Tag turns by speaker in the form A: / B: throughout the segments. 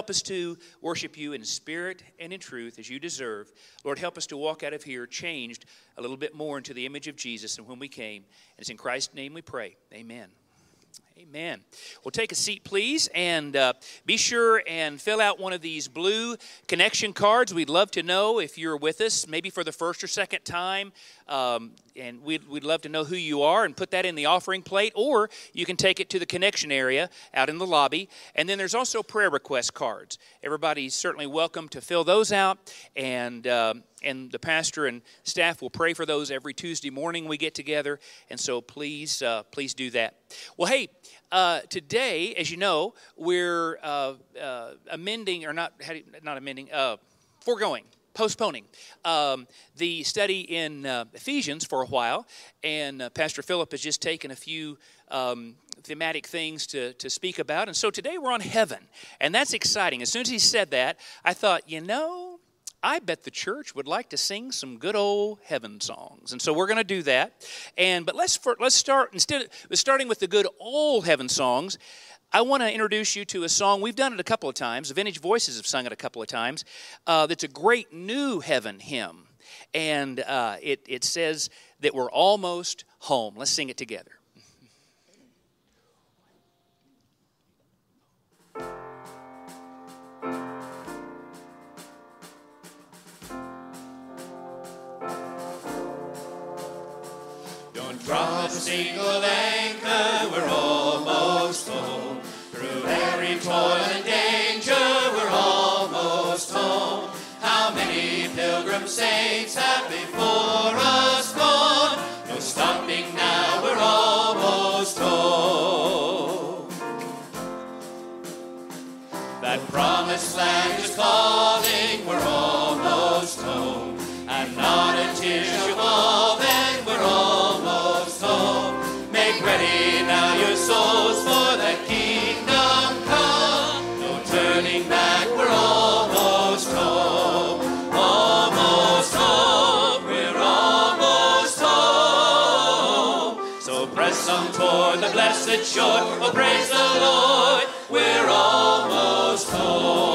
A: help us to worship you in spirit and in truth as you deserve. Lord, help us to walk out of here changed a little bit more into the image of Jesus than when we came. And it's in Christ's name we pray. Amen. Amen. Well, take a seat, please, and uh, be sure and fill out one of these blue connection cards. We'd love to know if you're with us, maybe for the first or second time, um, and we'd, we'd love to know who you are and put that in the offering plate, or you can take it to the connection area out in the lobby. And then there's also prayer request cards. Everybody's certainly welcome to fill those out, and um, and the pastor and staff will pray for those every Tuesday morning we get together. And so please, uh, please do that. Well, hey, uh, today, as you know, we're uh, uh amending or not, not amending, uh, foregoing. Postponing um, the study in uh, Ephesians for a while, and Pastor Philip has just taken a few um, thematic things to, to speak about. And so today we're on heaven, and that's exciting. As soon as he said that, I thought, you know, I bet the church would like to sing some good old heaven songs, and so we're going to do that. And but let's let's start instead of starting with the good old heaven songs. I want to introduce you to a song we've done it a couple of times. The Vintage Voices have sung it a couple of times. Uh, that's a great new heaven hymn, and uh, it it says that we're almost home. Let's sing it together. Drop a single anchor, we're almost home. Through every toil and danger, we're almost home. How many pilgrim saints have before us gone? No stopping now, we're almost home. That promised land is calling, we're almost home. And not a tear blessed shore. Oh, praise the Lord, we're almost home.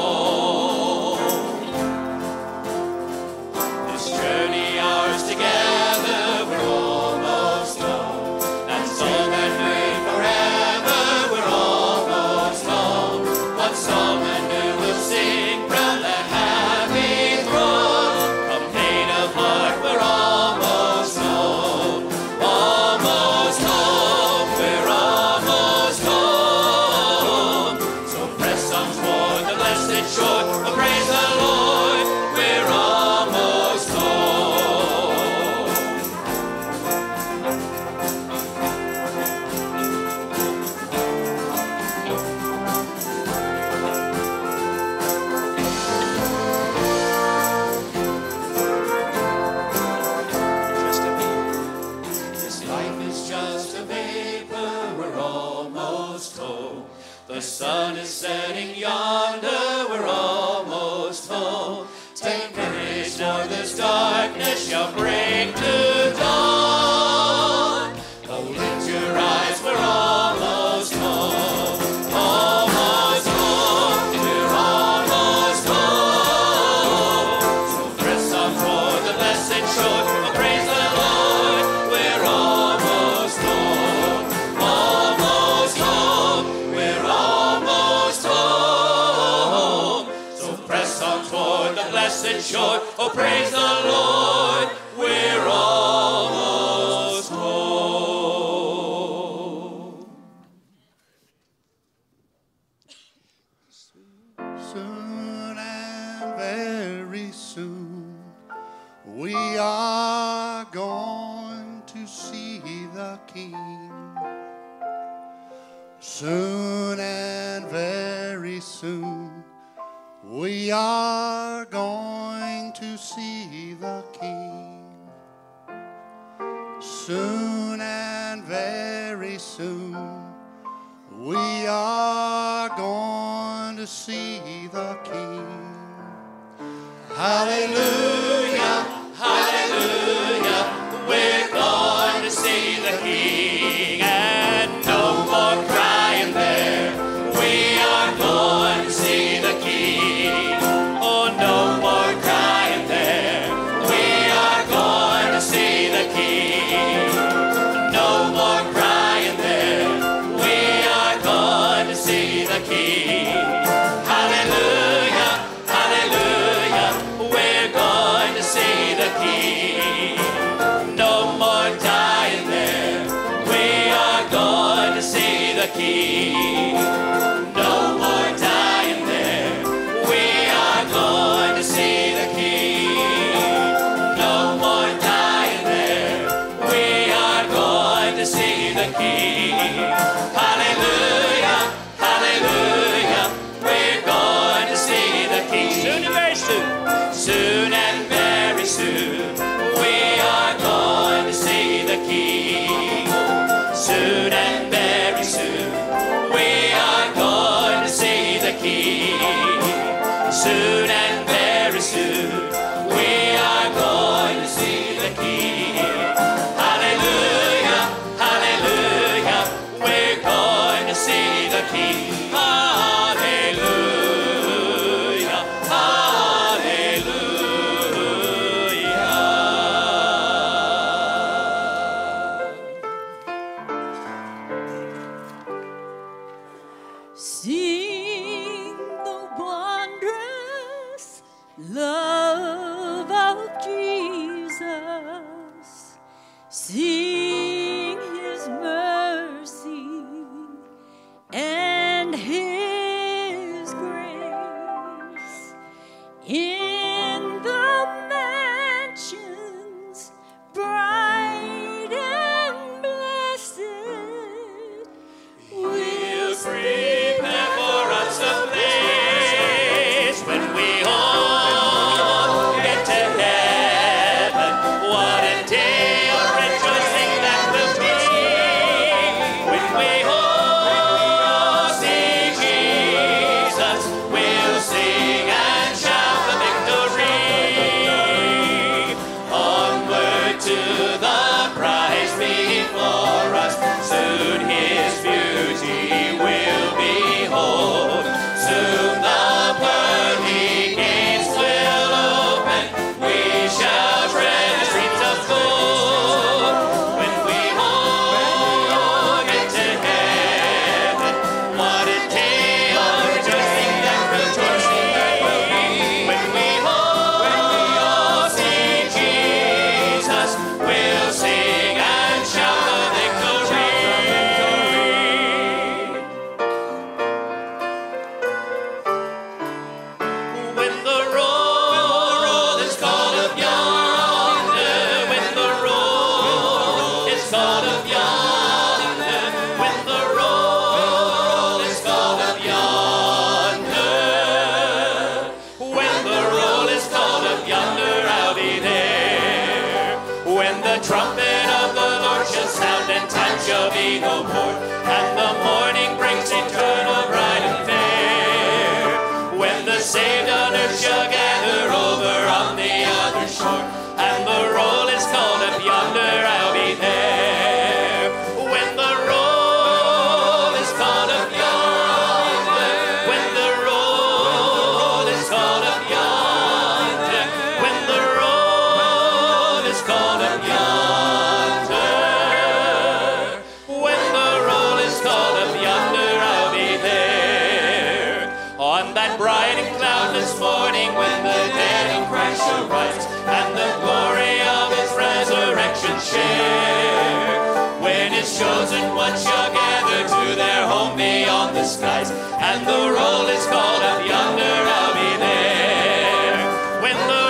A: and shore. Oh, praise the Lord. chosen ones shall gather to their home beyond the
B: skies, and the
A: roll is called up yonder. I'll be there when the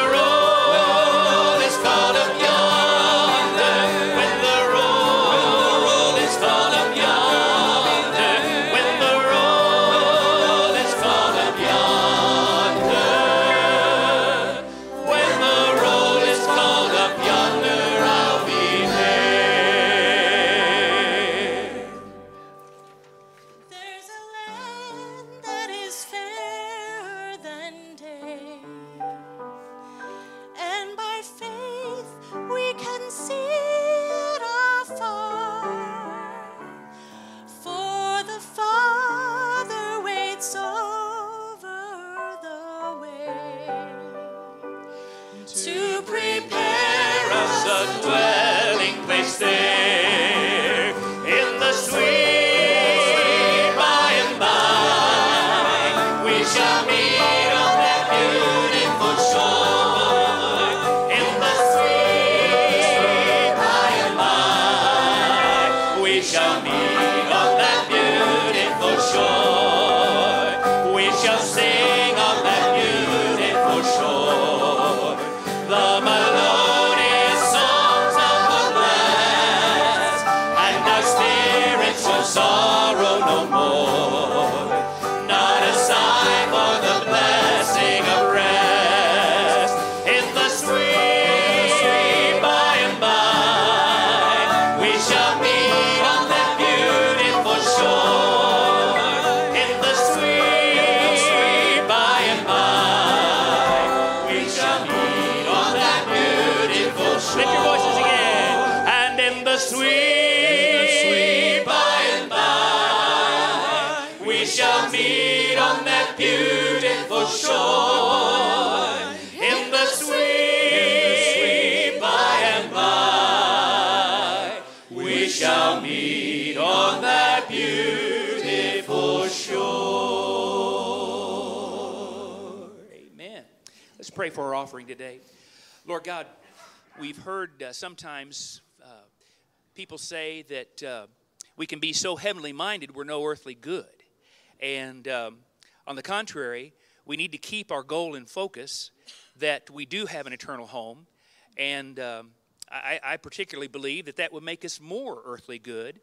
A: pray for our offering today. Lord God, we've heard uh, sometimes uh, people say that uh, we can be so heavenly minded we're no earthly good. And um, on the contrary, we need to keep our goal in focus that we do have an eternal home. And um, I, I particularly believe that that would make us more earthly good,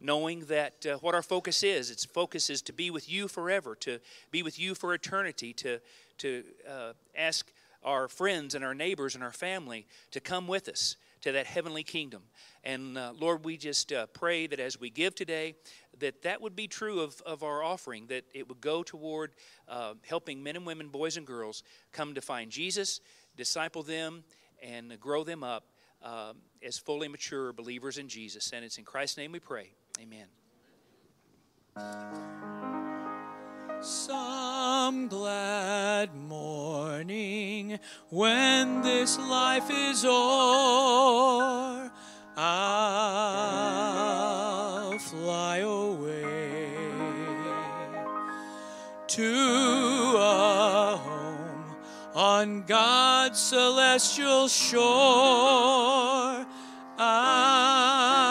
A: knowing that uh, what our focus is. Its focus is to be with you forever, to be with you for eternity, to, to uh, ask our friends and our neighbors and our family to come with us to that heavenly kingdom. And uh, Lord, we just uh, pray that as we give today, that that would be true of, of our offering, that it would go toward uh, helping men and women, boys and girls, come to find Jesus, disciple them, and grow them up um, as fully mature believers in Jesus. And it's in Christ's name we pray. Amen.
C: Some glad morning when this life is o'er, I'll fly away to a home on God's celestial shore. I'll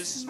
A: And his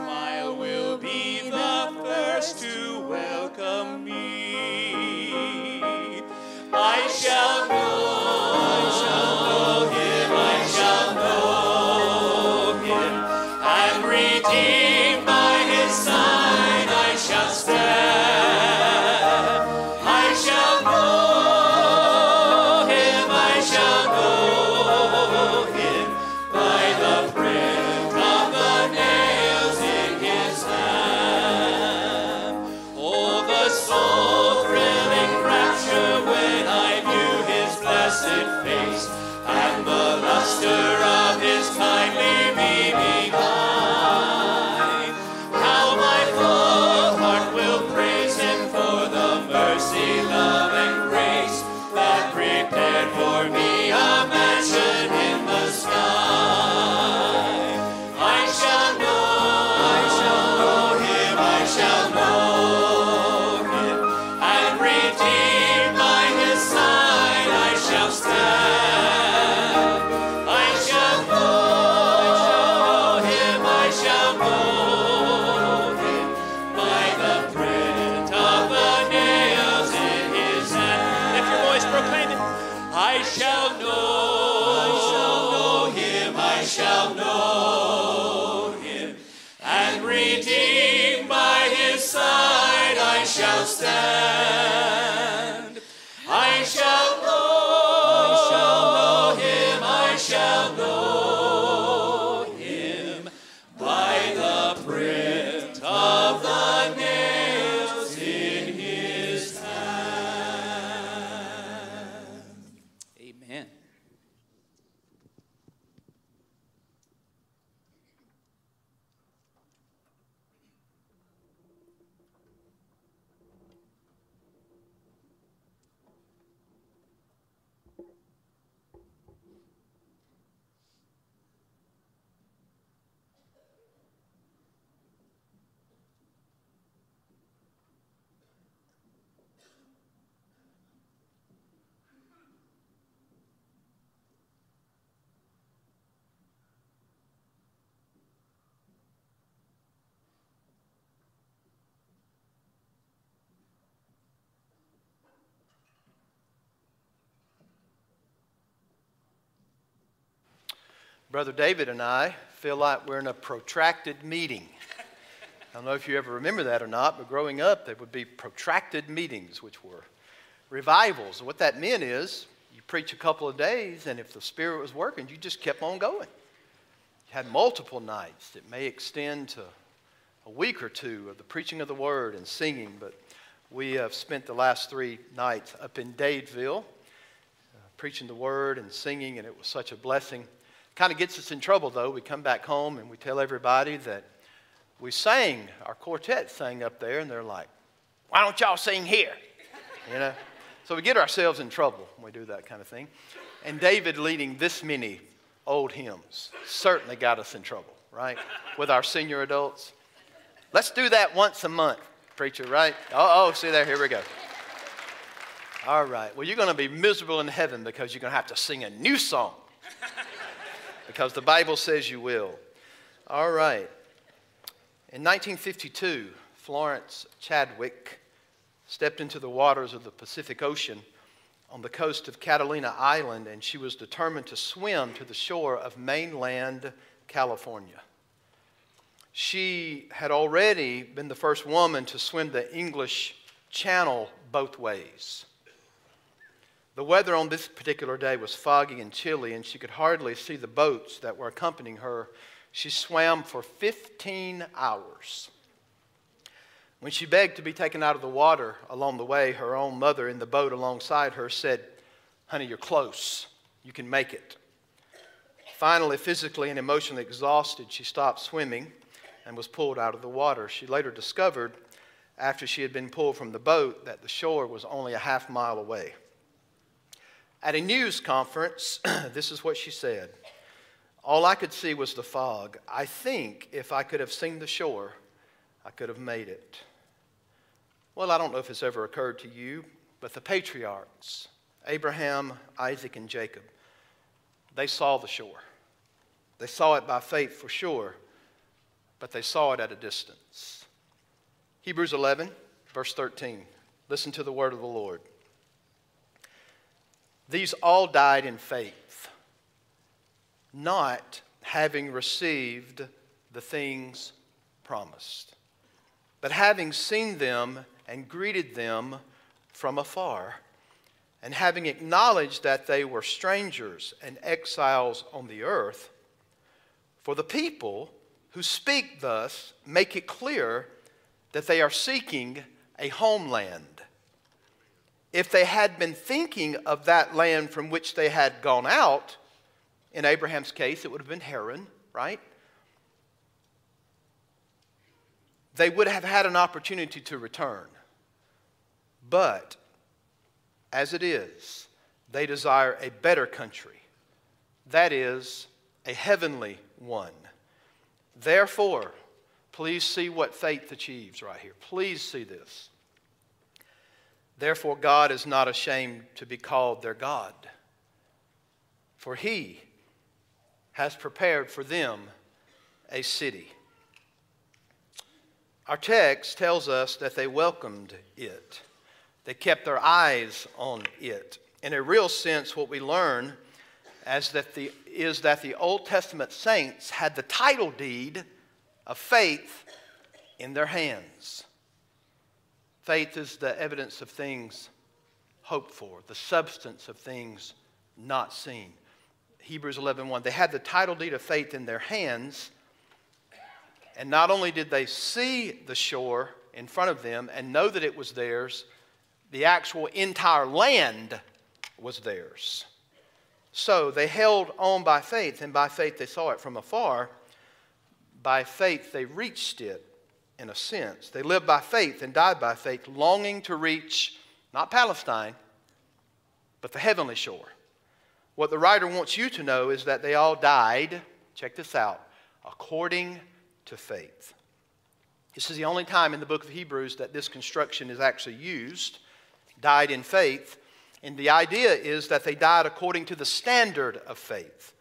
D: Brother David and I feel like we're in a protracted meeting. I don't know if you ever remember that or not, but growing up, there would be protracted meetings, which were revivals. What that meant is you preach a couple of days, and if the Spirit was working, you just kept on going. You had multiple nights that may extend to a week or two of the preaching of the Word and singing, but we have spent the last three nights up in Dadeville uh, preaching the Word and singing, and it was such a blessing. Kind of gets us in trouble, though. We come back home and we tell everybody that we sang, our quartet sang up there, and they're like, why don't y'all sing here? You know? So we get ourselves in trouble when we do that kind of thing. And David leading this many old hymns certainly got us in trouble, right? With our senior adults. Let's do that once a month, preacher, right? Oh, oh, see there, here we go. All right. Well, you're going to be miserable in heaven because you're going to have to sing a new song because the Bible says you will. All right. In 1952, Florence Chadwick stepped into the waters of the Pacific Ocean on the coast of Catalina Island, and she was determined to swim to the shore of mainland California. She had already been the first woman to swim the English Channel both ways. The weather on this particular day was foggy and chilly, and she could hardly see the boats that were accompanying her. She swam for 15 hours. When she begged to be taken out of the water along the way, her own mother in the boat alongside her said, Honey, you're close. You can make it. Finally, physically and emotionally exhausted, she stopped swimming and was pulled out of the water. She later discovered, after she had been pulled from the boat, that the shore was only a half mile away. At a news conference, this is what she said All I could see was the fog. I think if I could have seen the shore, I could have made it. Well, I don't know if it's ever occurred to you, but the patriarchs, Abraham, Isaac, and Jacob, they saw the shore. They saw it by faith for sure, but they saw it at a distance. Hebrews 11, verse 13. Listen to the word of the Lord. These all died in faith, not having received the things promised, but having seen them and greeted them from afar, and having acknowledged that they were strangers and exiles on the earth. For the people who speak thus make it clear that they are seeking a homeland. If they had been thinking of that land from which they had gone out, in Abraham's case, it would have been Haran, right? They would have had an opportunity to return. But as it is, they desire a better country, that is, a heavenly one. Therefore, please see what faith achieves right here. Please see this. Therefore, God is not ashamed to be called their God, for he has prepared for them a city. Our text tells us that they welcomed it. They kept their eyes on it. In a real sense, what we learn that the, is that the Old Testament saints had the title deed of faith in their hands. Faith is the evidence of things hoped for, the substance of things not seen. Hebrews 11:1. They had the title deed of faith in their hands, and not only did they see the shore in front of them and know that it was theirs, the actual entire land was theirs. So they held on by faith, and by faith they saw it from afar. By faith they reached it in a sense. They lived by faith and died by faith, longing to reach not Palestine, but the heavenly shore. What the writer wants you to know is that they all died, check this out, according to faith. This is the only time in the book of Hebrews that this construction is actually used died in faith. And the idea is that they died according to the standard of faith.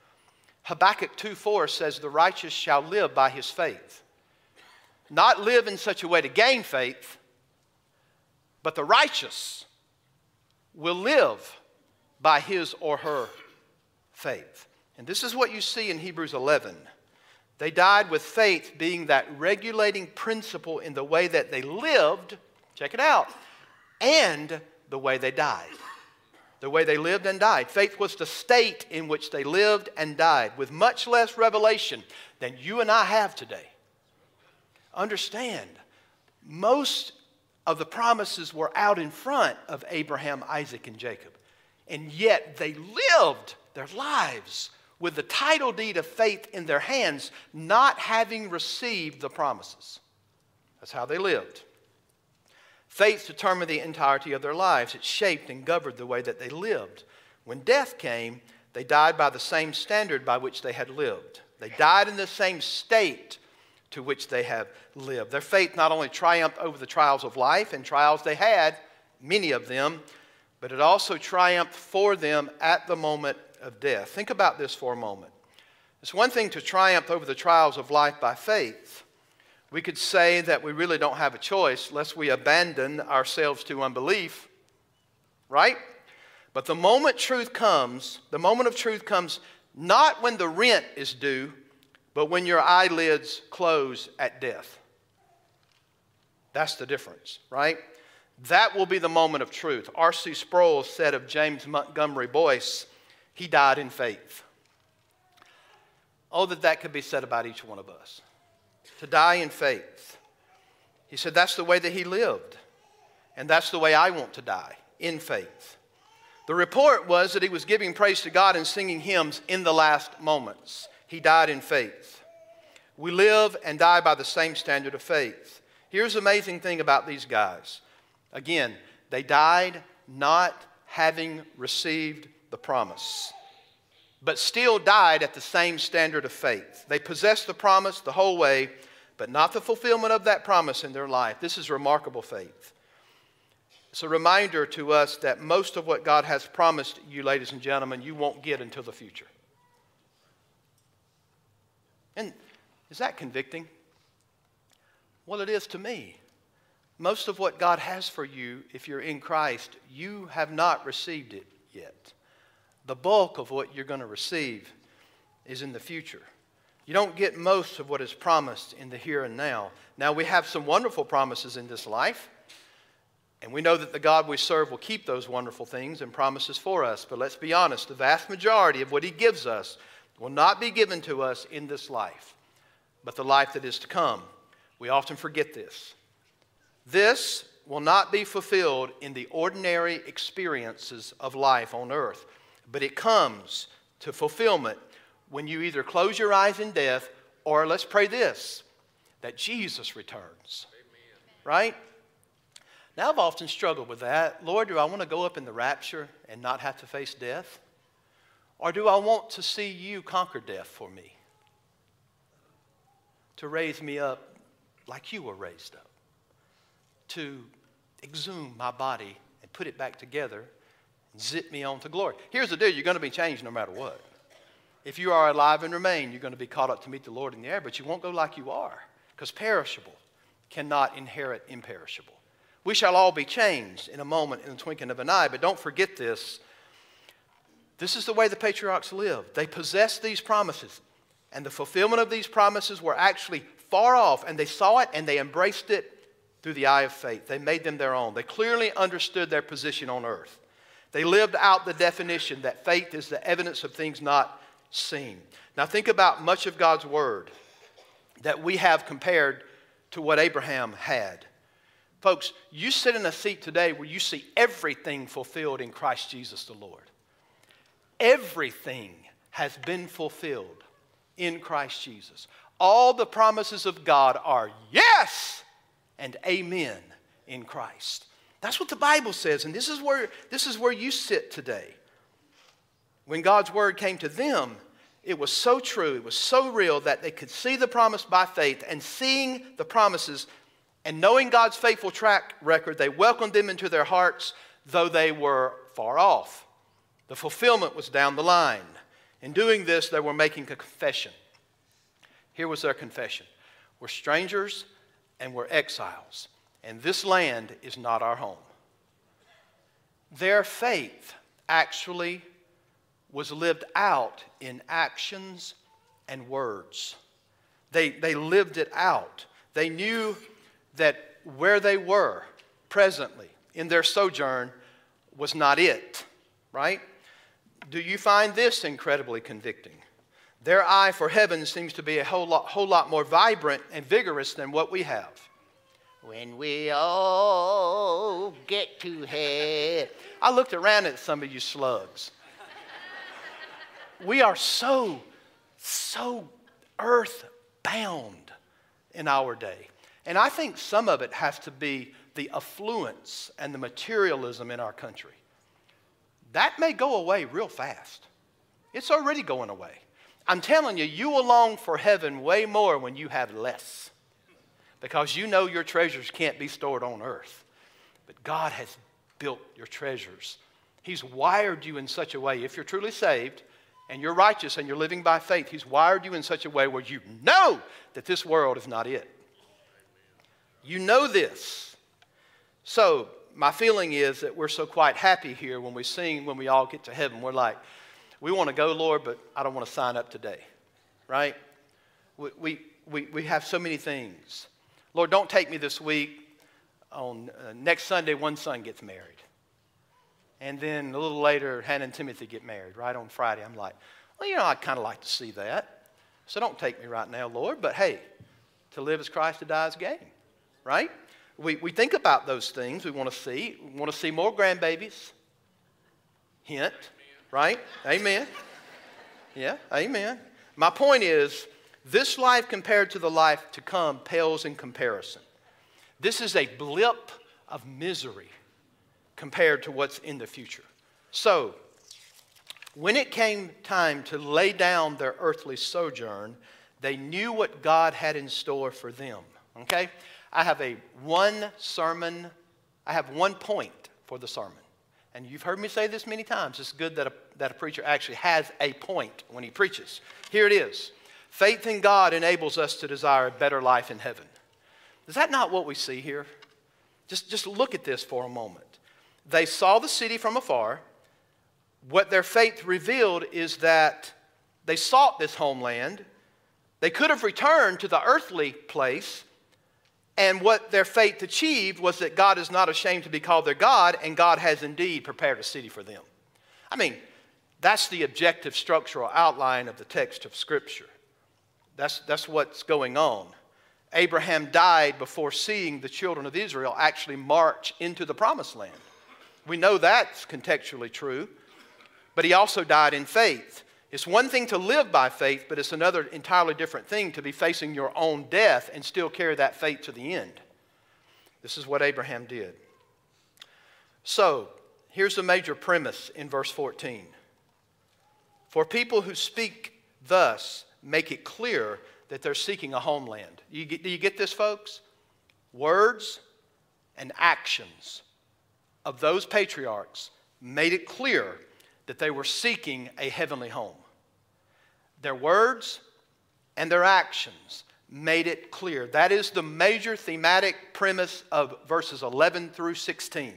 D: Habakkuk 2 4 says, The righteous shall live by his faith. Not live in such a way to gain faith, but the righteous will live by his or her faith. And this is what you see in Hebrews 11. They died with faith being that regulating principle in the way that they lived. Check it out and the way they died. The way they lived and died. Faith was the state in which they lived and died, with much less revelation than you and I have today. Understand, most of the promises were out in front of Abraham, Isaac, and Jacob. And yet they lived their lives with the title deed of faith in their hands, not having received the promises. That's how they lived. Faith determined the entirety of their lives. It shaped and governed the way that they lived. When death came, they died by the same standard by which they had lived. They died in the same state to which they have lived. Their faith not only triumphed over the trials of life and trials they had, many of them, but it also triumphed for them at the moment of death. Think about this for a moment. It's one thing to triumph over the trials of life by faith, we could say that we really don't have a choice lest we abandon ourselves to unbelief, right? But the moment truth comes, the moment of truth comes not when the rent is due, but when your eyelids close at death. That's the difference, right? That will be the moment of truth. R.C. Sproul said of James Montgomery Boice, he died in faith. Oh, that that could be said about each one of us to die in faith. He said that's the way that he lived. And that's the way I want to die, in faith. The report was that he was giving praise to God and singing hymns in the last moments. He died in faith. We live and die by the same standard of faith. Here's the amazing thing about these guys. Again, they died not having received the promise. but still died at the same standard of faith. They possessed the promise the whole way, but not the fulfillment of that promise in their life. This is remarkable faith. It's a reminder to us that most of what God has promised you, ladies and gentlemen, you won't get until the future. And is that convicting? Well, it is to me. Most of what God has for you, if you're in Christ, you have not received it yet. The bulk of what you're going to receive is in the future. You don't get most of what is promised in the here and now. Now, we have some wonderful promises in this life, and we know that the God we serve will keep those wonderful things and promises for us. But let's be honest, the vast majority of what He gives us will not be given to us in this life, but the life that is to come. We often forget this. This will not be fulfilled in the ordinary experiences of life on earth, but it comes to fulfillment when you either close your eyes in death or let's pray this that Jesus returns. Amen. Right? Now, I've often struggled with that. Lord, do I want to go up in the rapture and not have to face death? Or do I want to see you conquer death for me? To raise me up like you were raised up. To exhume my body and put it back together and zip me on to glory. Here's the deal you're going to be changed no matter what. If you are alive and remain, you're going to be caught up to meet the Lord in the air, but you won't go like you are because perishable cannot inherit imperishable. We shall all be changed in a moment, in the twinkling of an eye, but don't forget this this is the way the patriarchs lived. They possessed these promises, and the fulfillment of these promises were actually far off, and they saw it and they embraced it through the eye of faith. They made them their own. They clearly understood their position on earth. They lived out the definition that faith is the evidence of things not seen. Now, think about much of God's word that we have compared to what Abraham had. Folks, you sit in a seat today where you see everything fulfilled in Christ Jesus the Lord. Everything has been fulfilled in Christ Jesus. All the promises of God are yes and amen in Christ. That's what the Bible says, and this is where, this is where you sit today. When God's word came to them, it was so true, it was so real that they could see the promise by faith, and seeing the promises and knowing God's faithful track record, they welcomed them into their hearts, though they were far off. The fulfillment was down the line. In doing this, they were making a confession. Here was their confession We're strangers and we're exiles, and this land is not our home. Their faith actually was lived out in actions and words. They, they lived it out. They knew that where they were presently in their sojourn was not it, right? Do you find this incredibly convicting? Their eye for heaven seems to be a whole lot, whole lot more vibrant and vigorous than what we have. When we all get to heaven. I looked around at some of you slugs. we are so, so earth bound in our day. And I think some of it has to be the affluence and the materialism in our country that may go away real fast. It's already going away. I'm telling you, you will long for heaven way more when you have less because you know your treasures can't be stored on earth. But God has built your treasures. He's wired you in such a way, if you're truly saved and you're righteous and you're living by faith, He's wired you in such a way where you know that this world is not it. You know this. So, my feeling is that we're so quite happy here when we sing, when we all get to heaven. We're like, we want to go, Lord, but I don't want to sign up today, right? We, we, we, we have so many things. Lord, don't take me this week. On uh, next Sunday, one son gets married. And then a little later, Hannah and Timothy get married, right on Friday. I'm like, well, you know, I'd kind of like to see that. So don't take me right now, Lord. But hey, to live as Christ, to die as gain, right? We, we think about those things we want to see. We want to see more grandbabies. Hint, right? Amen. Yeah, amen. My point is this life compared to the life to come pales in comparison. This is a blip of misery compared to what's in the future. So, When it came time to lay down their earthly sojourn, they knew what God had in store for them. Okay? I have a one sermon, I have one point for the sermon. And you've heard me say this many times. It's good that a, that a preacher actually has a point when he preaches. Here it is Faith in God enables us to desire a better life in heaven. Is that not what we see here? Just, just look at this for a moment. They saw the city from afar. What their faith revealed is that they sought this homeland. They could have returned to the earthly place, and what their faith achieved was that God is not ashamed to be called their God, and God has indeed prepared a city for them. I mean, that's the objective structural outline of the text of Scripture. That's, that's what's going on. Abraham died before seeing the children of Israel actually march into the promised land. We know that's contextually true, but he also died in faith. It's one thing to live by faith, but it's another entirely different thing to be facing your own death and still carry that faith to the end. This is what Abraham did. So, here's the major premise in verse 14. For people who speak thus make it clear that they're seeking a homeland. You get, do you get this, folks? Words and actions of those patriarchs made it clear that they were seeking a heavenly home. Their words and their actions made it clear. That is the major thematic premise of verses 11 through 16.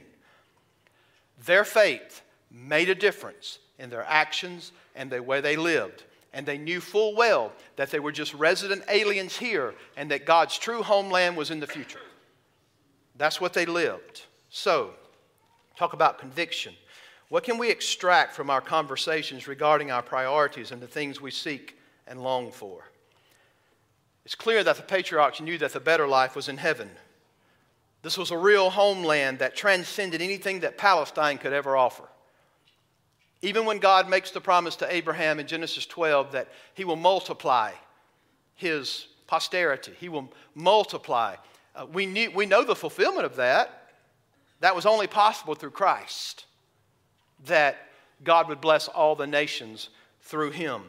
D: Their faith made a difference in their actions and the way they lived. And they knew full well that they were just resident aliens here and that God's true homeland was in the future. That's what they lived. So, talk about conviction. What can we extract from our conversations regarding our priorities and the things we seek and long for? It's clear that the patriarchs knew that the better life was in heaven. This was a real homeland that transcended anything that Palestine could ever offer. Even when God makes the promise to Abraham in Genesis 12 that he will multiply his posterity, he will multiply. Uh, we, knew, we know the fulfillment of that. That was only possible through Christ that God would bless all the nations through him.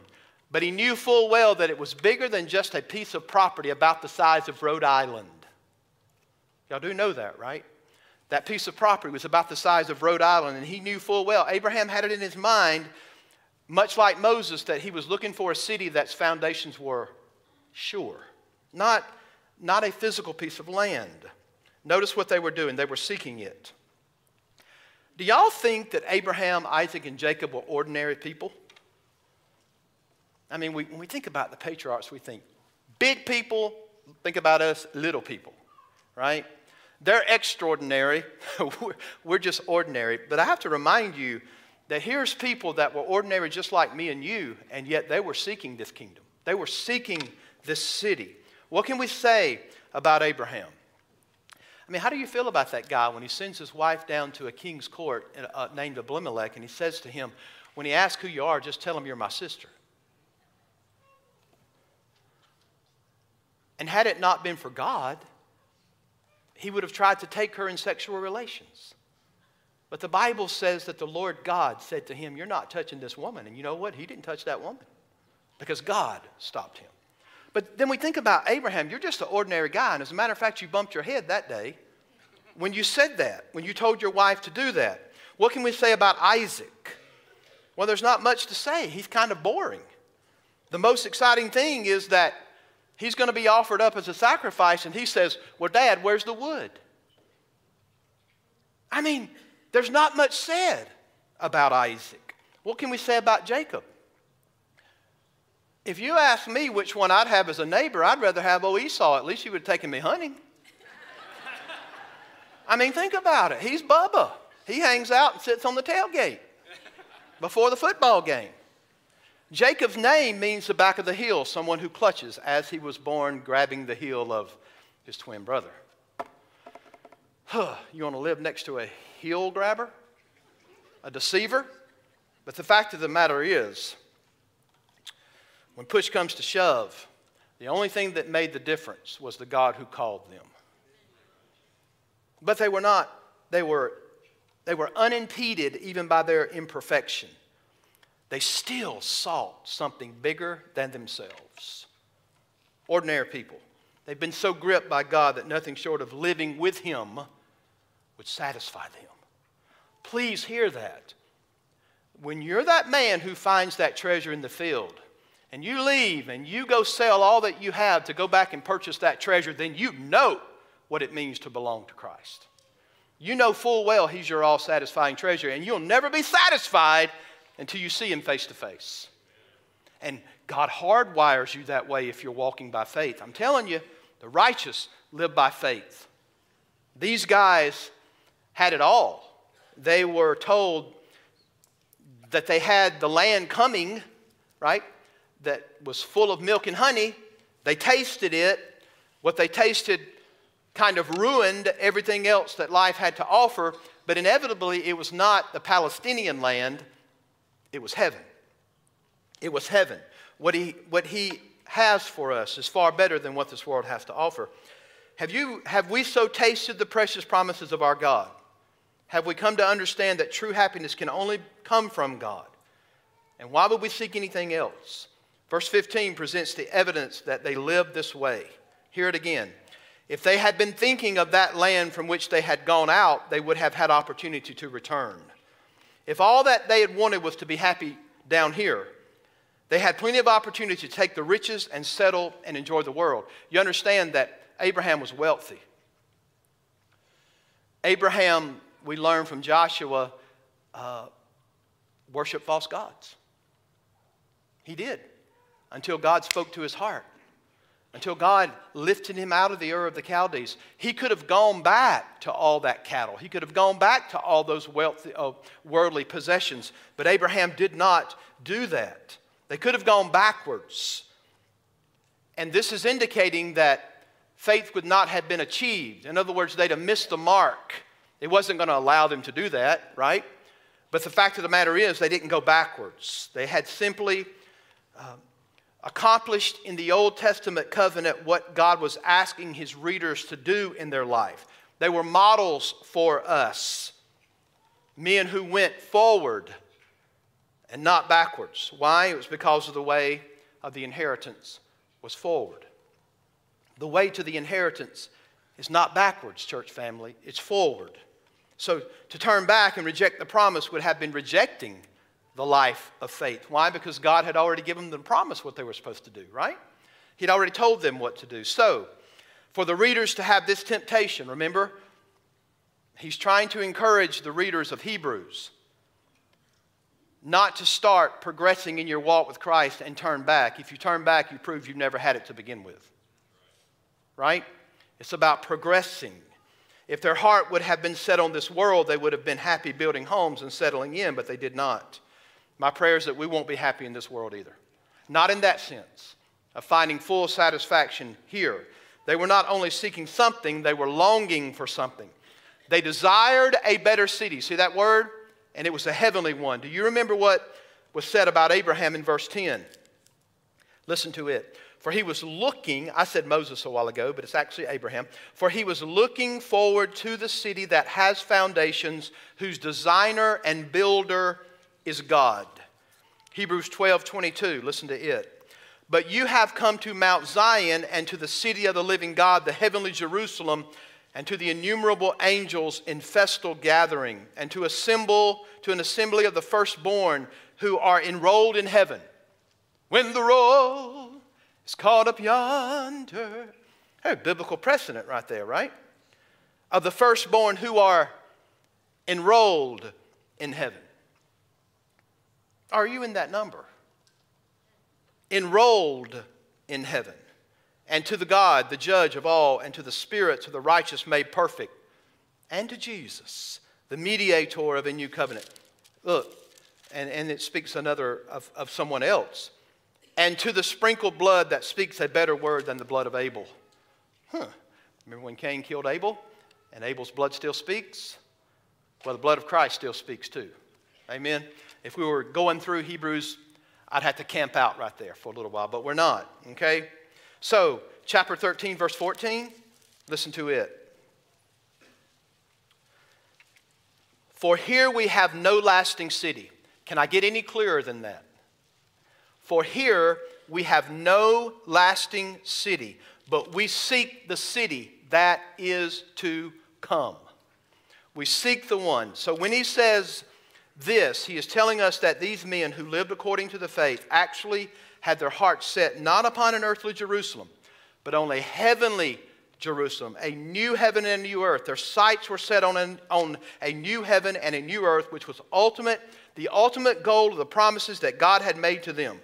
D: But he knew full well that it was bigger than just a piece of property about the size of Rhode Island. Y'all do know that, right? That piece of property was about the size of Rhode Island, and he knew full well. Abraham had it in his mind, much like Moses, that he was looking for a city that's foundations were sure, not, not a physical piece of land. Notice what they were doing, they were seeking it. Do y'all think that Abraham, Isaac, and Jacob were ordinary people? I mean, we, when we think about the patriarchs, we think big people, think about us, little people, right? They're extraordinary. we're just ordinary. But I have to remind you that here's people that were ordinary just like me and you, and yet they were seeking this kingdom. They were seeking this city. What can we say about Abraham? I mean, how do you feel about that guy when he sends his wife down to a king's court uh, named Abimelech and he says to him, when he asks who you are, just tell him you're my sister? And had it not been for God, he would have tried to take her in sexual relations. But the Bible says that the Lord God said to him, You're not touching this woman. And you know what? He didn't touch that woman because God stopped him. But then we think about Abraham, you're just an ordinary guy. And as a matter of fact, you bumped your head that day when you said that, when you told your wife to do that. What can we say about Isaac? Well, there's not much to say. He's kind of boring. The most exciting thing is that he's going to be offered up as a sacrifice, and he says, Well, Dad, where's the wood? I mean, there's not much said about Isaac. What can we say about Jacob? If you ask me which one I'd have as a neighbor, I'd rather have old Esau. At least he would have taken me hunting. I mean, think about it. He's Bubba. He hangs out and sits on the tailgate before the football game. Jacob's name means the back of the heel, someone who clutches, as he was born grabbing the heel of his twin brother. Huh, you want to live next to a heel grabber? A deceiver? But the fact of the matter is, when push comes to shove, the only thing that made the difference was the God who called them. But they were not, they were, they were unimpeded even by their imperfection. they still sought something bigger than themselves. Ordinary people. They've been so gripped by God that nothing short of living with Him would satisfy them. Please hear that. When you're that man who finds that treasure in the field, and you leave and you go sell all that you have to go back and purchase that treasure, then you know what it means to belong to Christ. You know full well He's your all satisfying treasure, and you'll never be satisfied until you see Him face to face. And God hardwires you that way if you're walking by faith. I'm telling you, the righteous live by faith. These guys had it all. They were told that they had the land coming, right? That was full of milk and honey. They tasted it. What they tasted kind of ruined everything else that life had to offer, but inevitably it was not the Palestinian land, it was heaven. It was heaven. What he, what he has for us is far better than what this world has to offer. Have, you, have we so tasted the precious promises of our God? Have we come to understand that true happiness can only come from God? And why would we seek anything else? Verse 15 presents the evidence that they lived this way. Hear it again. If they had been thinking of that land from which they had gone out, they would have had opportunity to return. If all that they had wanted was to be happy down here, they had plenty of opportunity to take the riches and settle and enjoy the world. You understand that Abraham was wealthy. Abraham, we learn from Joshua, uh, worshiped false gods. He did until God spoke to his heart until God lifted him out of the Ur of the Chaldees. He could have gone back to all that cattle. He could have gone back to all those wealthy, uh, worldly possessions. But Abraham did not do that. They could have gone backwards. And this is indicating that faith would not have been achieved. In other words, they'd have missed the mark. It wasn't going to allow them to do that, right? But the fact of the matter is, they didn't go backwards. They had simply. Uh, accomplished in the Old Testament covenant what God was asking his readers to do in their life. They were models for us, men who went forward and not backwards. Why? It was because of the way of the inheritance was forward. The way to the inheritance is not backwards, church family, it's forward. So to turn back and reject the promise would have been rejecting the life of faith. Why? Because God had already given them the promise what they were supposed to do, right? He'd already told them what to do. So, for the readers to have this temptation, remember, he's trying to encourage the readers of Hebrews not to start progressing in your walk with Christ and turn back. If you turn back, you prove you've never had it to begin with. Right? It's about progressing. If their heart would have been set on this world, they would have been happy building homes and settling in, but they did not. My prayer is that we won't be happy in this world either. Not in that sense of finding full satisfaction here. They were not only seeking something, they were longing for something. They desired a better city. See that word? And it was a heavenly one. Do you remember what was said about Abraham in verse 10? Listen to it. For he was looking, I said Moses a while ago, but it's actually Abraham. For he was looking forward to the city that has foundations, whose designer and builder is God. Hebrews 12 22, listen to it. But you have come to Mount Zion and to the city of the living God, the heavenly Jerusalem, and to the innumerable angels in festal gathering, and to assemble to an assembly of the firstborn who are enrolled in heaven. When the roll is called up yonder. Hey, biblical precedent right there, right? Of the firstborn who are enrolled in heaven. Are you in that number? Enrolled in heaven. And to the God, the judge of all, and to the spirits of the righteous made perfect, and to Jesus, the mediator of a new covenant. Look, and, and it speaks another of, of someone else. And to the sprinkled blood that speaks a better word than the blood of Abel. Huh. Remember when Cain killed Abel? And Abel's blood still speaks? Well, the blood of Christ still speaks too. Amen. If we were going through Hebrews, I'd have to camp out right there for a little while, but we're not, okay? So, chapter 13, verse 14, listen to it. For here we have no lasting city. Can I get any clearer than that? For here we have no lasting city, but we seek the city that is to come. We seek the one. So when he says this, he is telling us that these men who lived according to the faith actually had their hearts set not upon an earthly Jerusalem, but on a heavenly Jerusalem, a new heaven and a new earth. Their sights were set on, an, on a new heaven and a new earth, which was ultimate, the ultimate goal of the promises that God had made to them.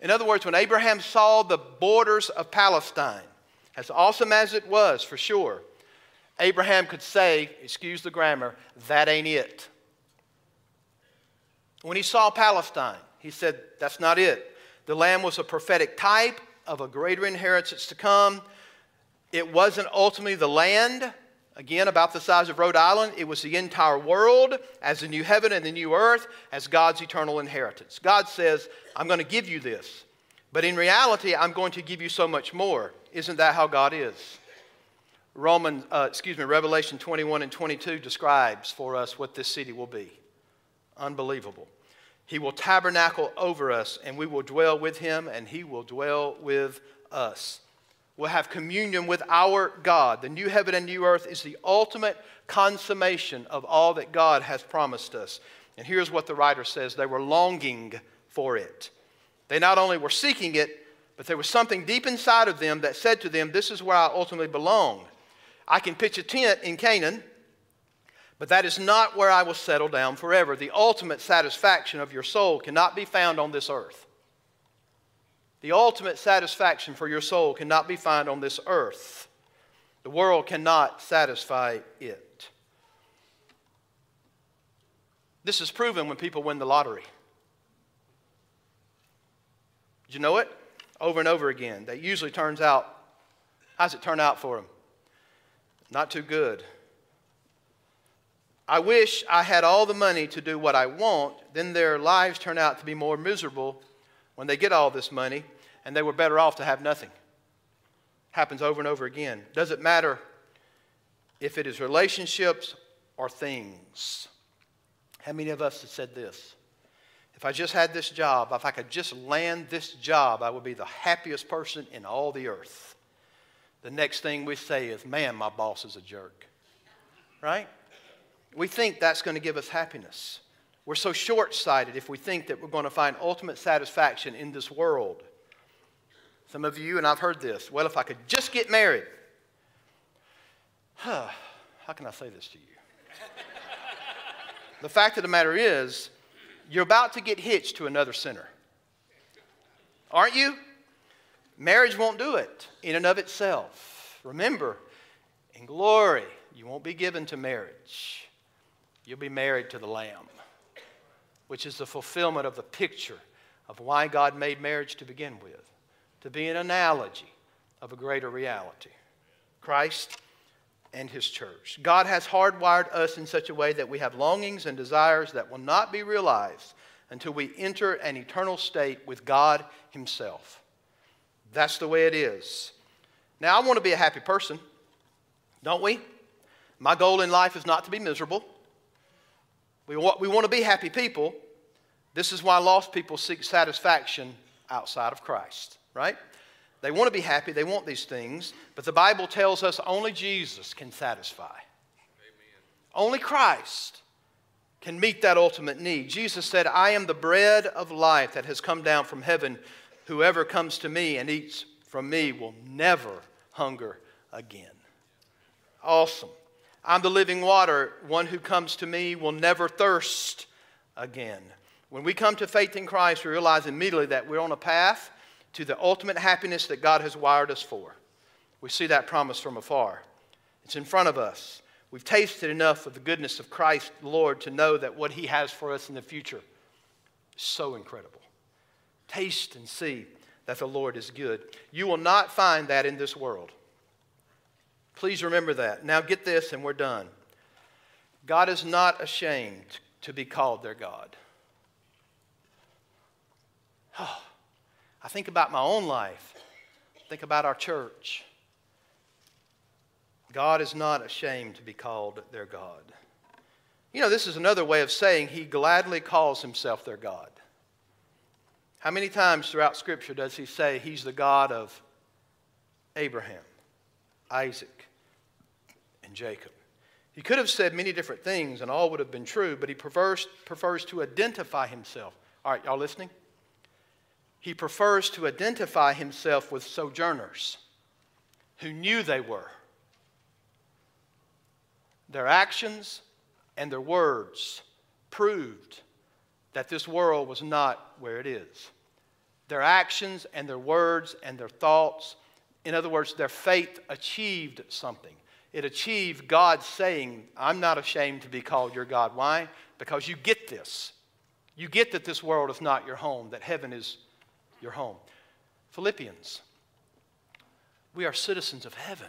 D: In other words, when Abraham saw the borders of Palestine, as awesome as it was for sure, Abraham could say, excuse the grammar, that ain't it. When he saw Palestine, he said, that's not it. The land was a prophetic type of a greater inheritance to come. It wasn't ultimately the land, again, about the size of Rhode Island. It was the entire world as the new heaven and the new earth as God's eternal inheritance. God says, I'm going to give you this. But in reality, I'm going to give you so much more. Isn't that how God is? Roman, uh, excuse me, Revelation 21 and 22 describes for us what this city will be. Unbelievable. He will tabernacle over us, and we will dwell with him, and he will dwell with us. We'll have communion with our God. The new heaven and new earth is the ultimate consummation of all that God has promised us. And here's what the writer says they were longing for it. They not only were seeking it, but there was something deep inside of them that said to them, This is where I ultimately belong. I can pitch a tent in Canaan, but that is not where I will settle down forever. The ultimate satisfaction of your soul cannot be found on this earth. The ultimate satisfaction for your soul cannot be found on this earth. The world cannot satisfy it. This is proven when people win the lottery. Did you know it? Over and over again. That usually turns out, how's it turn out for them? Not too good. I wish I had all the money to do what I want, then their lives turn out to be more miserable when they get all this money, and they were better off to have nothing. Happens over and over again. Doesn't matter if it is relationships or things. How many of us have said this? If I just had this job, if I could just land this job, I would be the happiest person in all the earth. The next thing we say is, man, my boss is a jerk. Right? We think that's going to give us happiness. We're so short sighted if we think that we're going to find ultimate satisfaction in this world. Some of you, and I've heard this, well, if I could just get married. Huh, How can I say this to you? the fact of the matter is, you're about to get hitched to another sinner. Aren't you? Marriage won't do it in and of itself. Remember, in glory, you won't be given to marriage. You'll be married to the Lamb, which is the fulfillment of the picture of why God made marriage to begin with, to be an analogy of a greater reality Christ and His church. God has hardwired us in such a way that we have longings and desires that will not be realized until we enter an eternal state with God Himself. That's the way it is. Now, I want to be a happy person, don't we? My goal in life is not to be miserable. We want, we want to be happy people. This is why lost people seek satisfaction outside of Christ, right? They want to be happy, they want these things, but the Bible tells us only Jesus can satisfy. Amen. Only Christ can meet that ultimate need. Jesus said, I am the bread of life that has come down from heaven. Whoever comes to me and eats from me will never hunger again. Awesome. I'm the living water. One who comes to me will never thirst again. When we come to faith in Christ, we realize immediately that we're on a path to the ultimate happiness that God has wired us for. We see that promise from afar. It's in front of us. We've tasted enough of the goodness of Christ, Lord, to know that what He has for us in the future is so incredible. Taste and see that the Lord is good. You will not find that in this world. Please remember that. Now get this, and we're done. God is not ashamed to be called their God. Oh, I think about my own life, think about our church. God is not ashamed to be called their God. You know, this is another way of saying he gladly calls himself their God. How many times throughout Scripture does he say he's the God of Abraham, Isaac, and Jacob? He could have said many different things and all would have been true, but he prefers, prefers to identify himself. All right, y'all listening? He prefers to identify himself with sojourners who knew they were. Their actions and their words proved that this world was not where it is. Their actions and their words and their thoughts, in other words, their faith achieved something. It achieved God saying, I'm not ashamed to be called your God. Why? Because you get this. You get that this world is not your home, that heaven is your home. Philippians, we are citizens of heaven.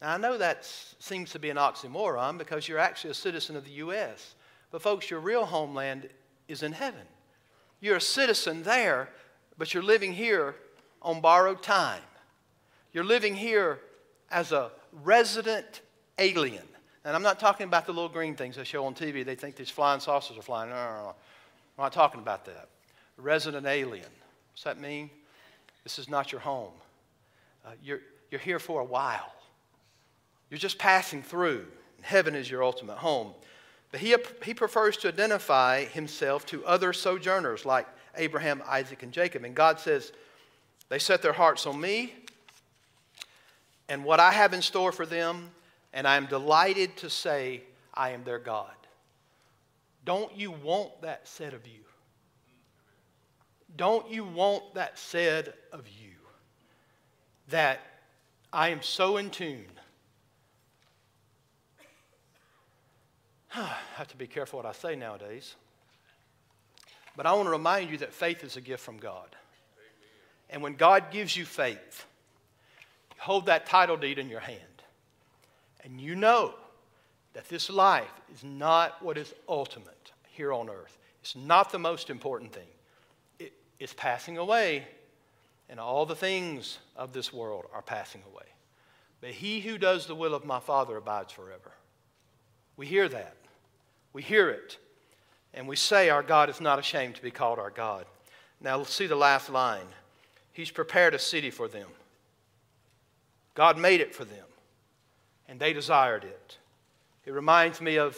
D: Now, I know that seems to be an oxymoron because you're actually a citizen of the U.S. But, folks, your real homeland is in heaven. You're a citizen there, but you're living here on borrowed time. You're living here as a resident alien. And I'm not talking about the little green things they show on TV. They think these flying saucers are flying. No, no, no. I'm not talking about that. Resident alien. What's that mean? This is not your home. Uh, you're, you're here for a while. You're just passing through. Heaven is your ultimate home. But he, he prefers to identify himself to other sojourners like Abraham, Isaac, and Jacob. And God says, They set their hearts on me and what I have in store for them, and I am delighted to say, I am their God. Don't you want that said of you? Don't you want that said of you? That I am so in tune I have to be careful what I say nowadays. But I want to remind you that faith is a gift from God. And when God gives you faith, hold that title deed in your hand. And you know that this life is not what is ultimate here on earth. It's not the most important thing. It is passing away, and all the things of this world are passing away. But he who does the will of my Father abides forever. We hear that. We hear it. And we say our God is not ashamed to be called our God. Now, let's see the last line. He's prepared a city for them. God made it for them, and they desired it. It reminds me of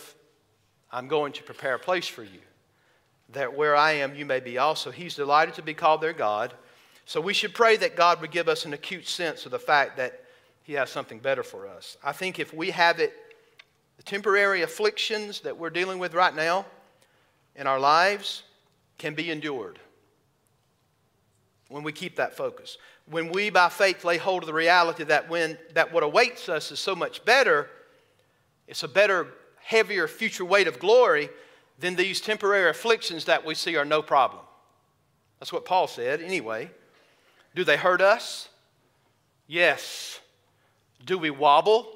D: I'm going to prepare a place for you, that where I am, you may be also. He's delighted to be called their God. So we should pray that God would give us an acute sense of the fact that He has something better for us. I think if we have it the temporary afflictions that we're dealing with right now in our lives can be endured when we keep that focus. When we, by faith, lay hold of the reality that, when, that what awaits us is so much better, it's a better, heavier future weight of glory than these temporary afflictions that we see are no problem. That's what Paul said, anyway. Do they hurt us? Yes. Do we wobble?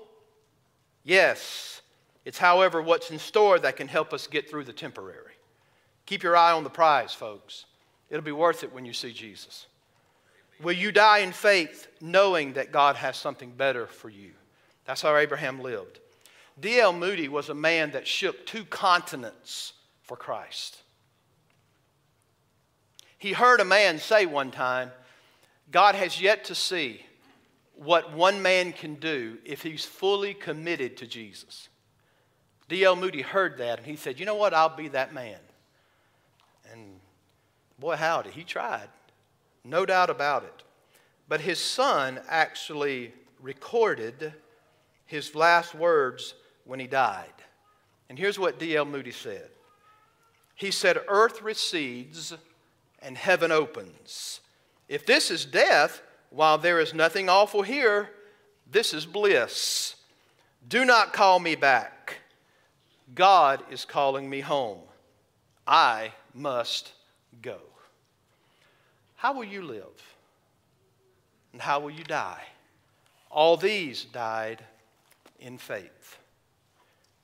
D: Yes. It's, however, what's in store that can help us get through the temporary. Keep your eye on the prize, folks. It'll be worth it when you see Jesus. Will you die in faith knowing that God has something better for you? That's how Abraham lived. D.L. Moody was a man that shook two continents for Christ. He heard a man say one time, God has yet to see what one man can do if he's fully committed to Jesus. D.L. Moody heard that and he said, You know what? I'll be that man. Boy, howdy, he tried. No doubt about it. But his son actually recorded his last words when he died. And here's what D.L. Moody said He said, Earth recedes and heaven opens. If this is death, while there is nothing awful here, this is bliss. Do not call me back. God is calling me home. I must go. How will you live? And how will you die? All these died in faith.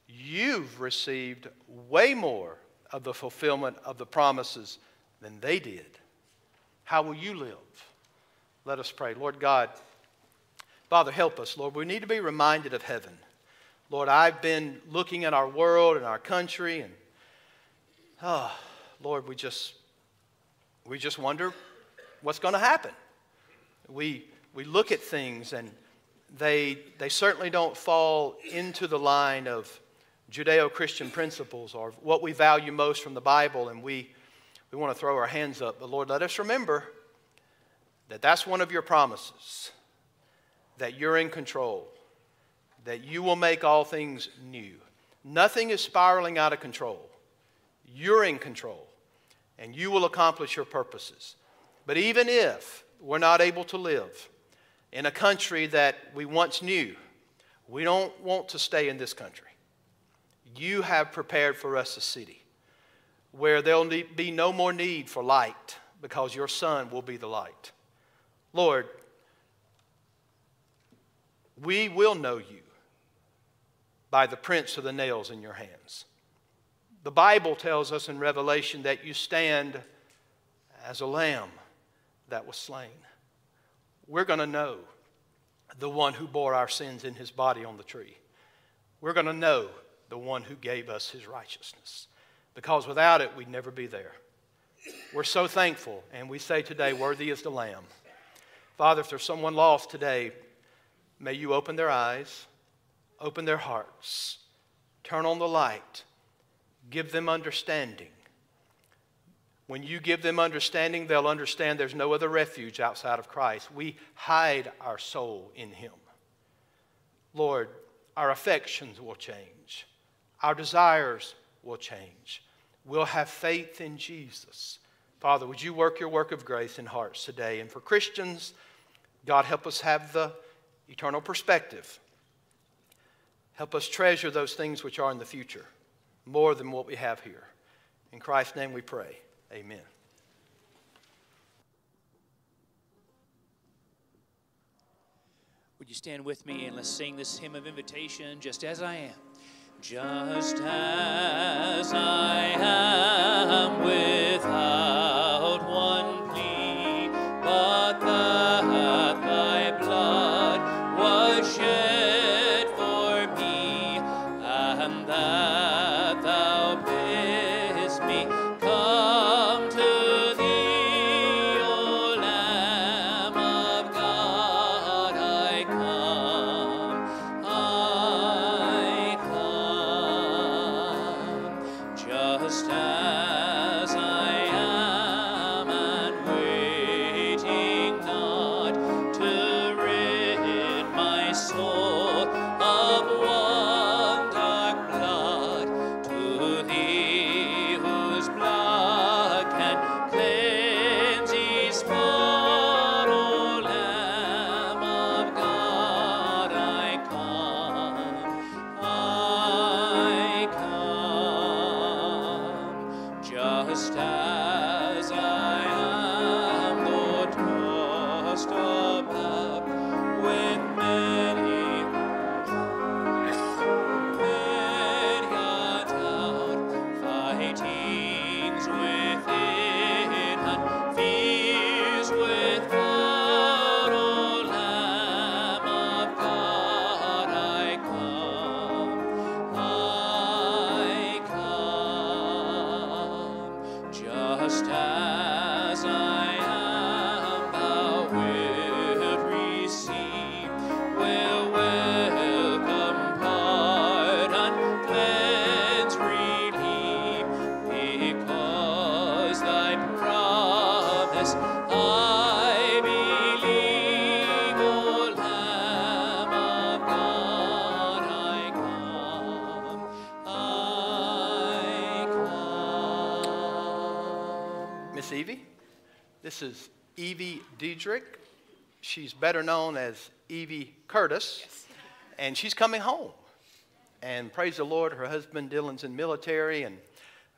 D: You've received way more of the fulfillment of the promises than they did. How will you live? Let us pray. Lord God, Father, help us, Lord. We need to be reminded of heaven. Lord, I've been looking at our world and our country, and oh, Lord, we just we just wonder what's going to happen. We, we look at things and they, they certainly don't fall into the line of Judeo Christian principles or what we value most from the Bible, and we, we want to throw our hands up. But Lord, let us remember that that's one of your promises that you're in control, that you will make all things new. Nothing is spiraling out of control. You're in control, and you will accomplish your purposes. But even if we're not able to live in a country that we once knew, we don't want to stay in this country. You have prepared for us a city where there'll be no more need for light because your Son will be the light. Lord, we will know you by the prints of the nails in your hands. The Bible tells us in Revelation that you stand as a lamb that was slain. We're going to know the one who bore our sins in his body on the tree. We're going to know the one who gave us his righteousness because without it, we'd never be there. We're so thankful, and we say today, Worthy is the Lamb. Father, if there's someone lost today, may you open their eyes, open their hearts, turn on the light, give them understanding. When you give them understanding, they'll understand there's no other refuge outside of Christ. We hide our soul in Him. Lord, our affections will change, our desires will change. We'll have faith in Jesus. Father, would you work your work of grace in hearts today? And for Christians, God, help us have the eternal perspective. Help us treasure those things which are in the future more than what we have here. In Christ's name we pray. Amen.
A: Would you stand with me and let's sing this hymn of invitation, Just As I Am? Just as I am without
D: She's better known as Evie Curtis, and she's coming home. And praise the Lord, her husband Dylan's in military, and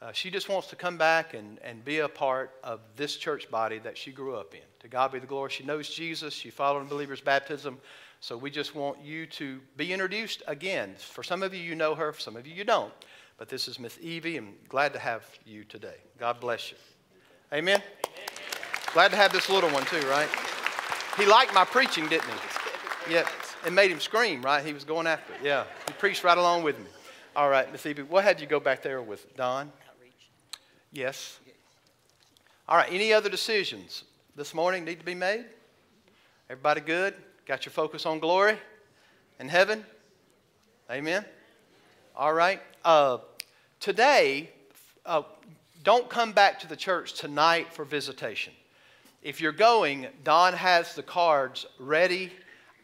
D: uh, she just wants to come back and, and be a part of this church body that she grew up in. To God be the glory. She knows Jesus. She followed in believer's baptism. So we just want you to be introduced again. For some of you, you know her. For some of you, you don't. But this is Miss Evie, and glad to have you today. God bless you. Amen. Glad to have this little one too, right? He liked my preaching, didn't he? Yeah, it made him scream, right? He was going after it. Yeah, he preached right along with me. All right, Miss Evie, what had you go back there with Don? Outreach. Yes. All right, any other decisions this morning need to be made? Everybody good? Got your focus on glory and heaven? Amen? All right. Uh, today, uh, don't come back to the church tonight for visitation. If you're going, Don has the cards ready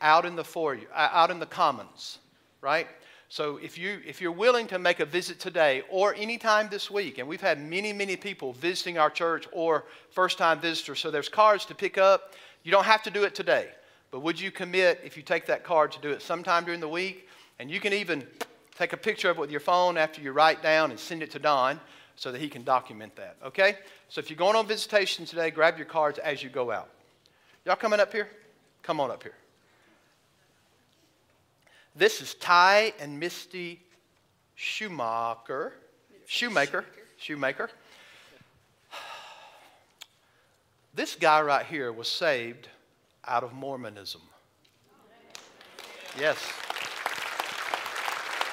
D: out in the foyer, uh, out in the commons, right? So if you if you're willing to make a visit today or anytime this week, and we've had many many people visiting our church or first time visitors, so there's cards to pick up. You don't have to do it today, but would you commit if you take that card to do it sometime during the week? And you can even take a picture of it with your phone after you write down and send it to Don so that he can document that. Okay? So if you're going on visitation today, grab your cards as you go out. Y'all coming up here? Come on up here. This is Ty and Misty Schumacher. Shoemaker. Shoemaker. This guy right here was saved out of Mormonism. Yes.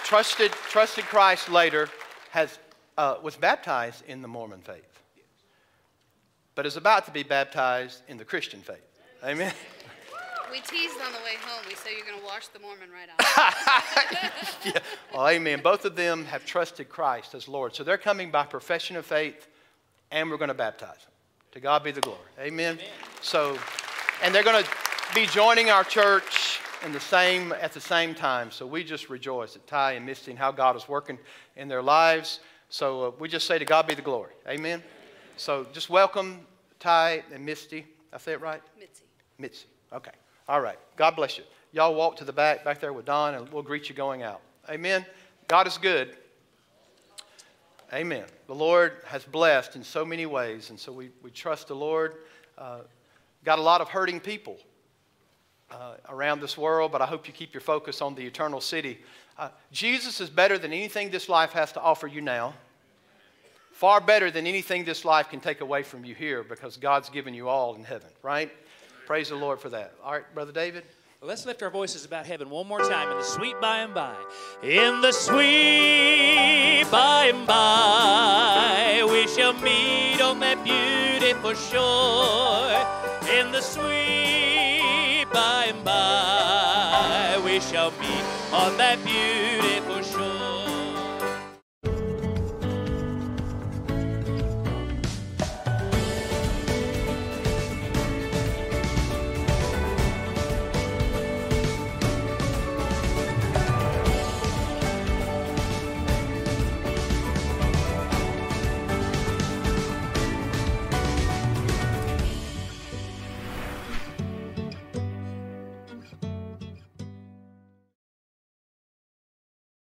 D: Trusted, trusted Christ later, has, uh, was baptized in the Mormon faith, but is about to be baptized in the Christian faith. Amen.
E: We teased on the way home. We said you're going to wash the Mormon right out.
D: yeah. Well, amen. Both of them have trusted Christ as Lord. So they're coming by profession of faith, and we're going to baptize them. To God be the glory. Amen. amen. So, and they're going to be joining our church in the same at the same time. So we just rejoice at Ty and Misty and how God is working in their lives. So uh, we just say to God be the glory. Amen. So just welcome Ty and Misty. I say it right?
E: Mitzi.
D: Mitzi. Okay. All right. God bless you. Y'all walk to the back, back there with Don, and we'll greet you going out. Amen. God is good. Amen. The Lord has blessed in so many ways, and so we, we trust the Lord. Uh, got a lot of hurting people uh, around this world, but I hope you keep your focus on the eternal city. Uh, Jesus is better than anything this life has to offer you now. Far better than anything this life can take away from you here because God's given you all in heaven, right? Praise the Lord for that. All right, Brother David.
F: Let's lift our voices about heaven one more time in the sweet by and by. In the sweet by and by, we shall meet on that beautiful shore. In the sweet on that beautiful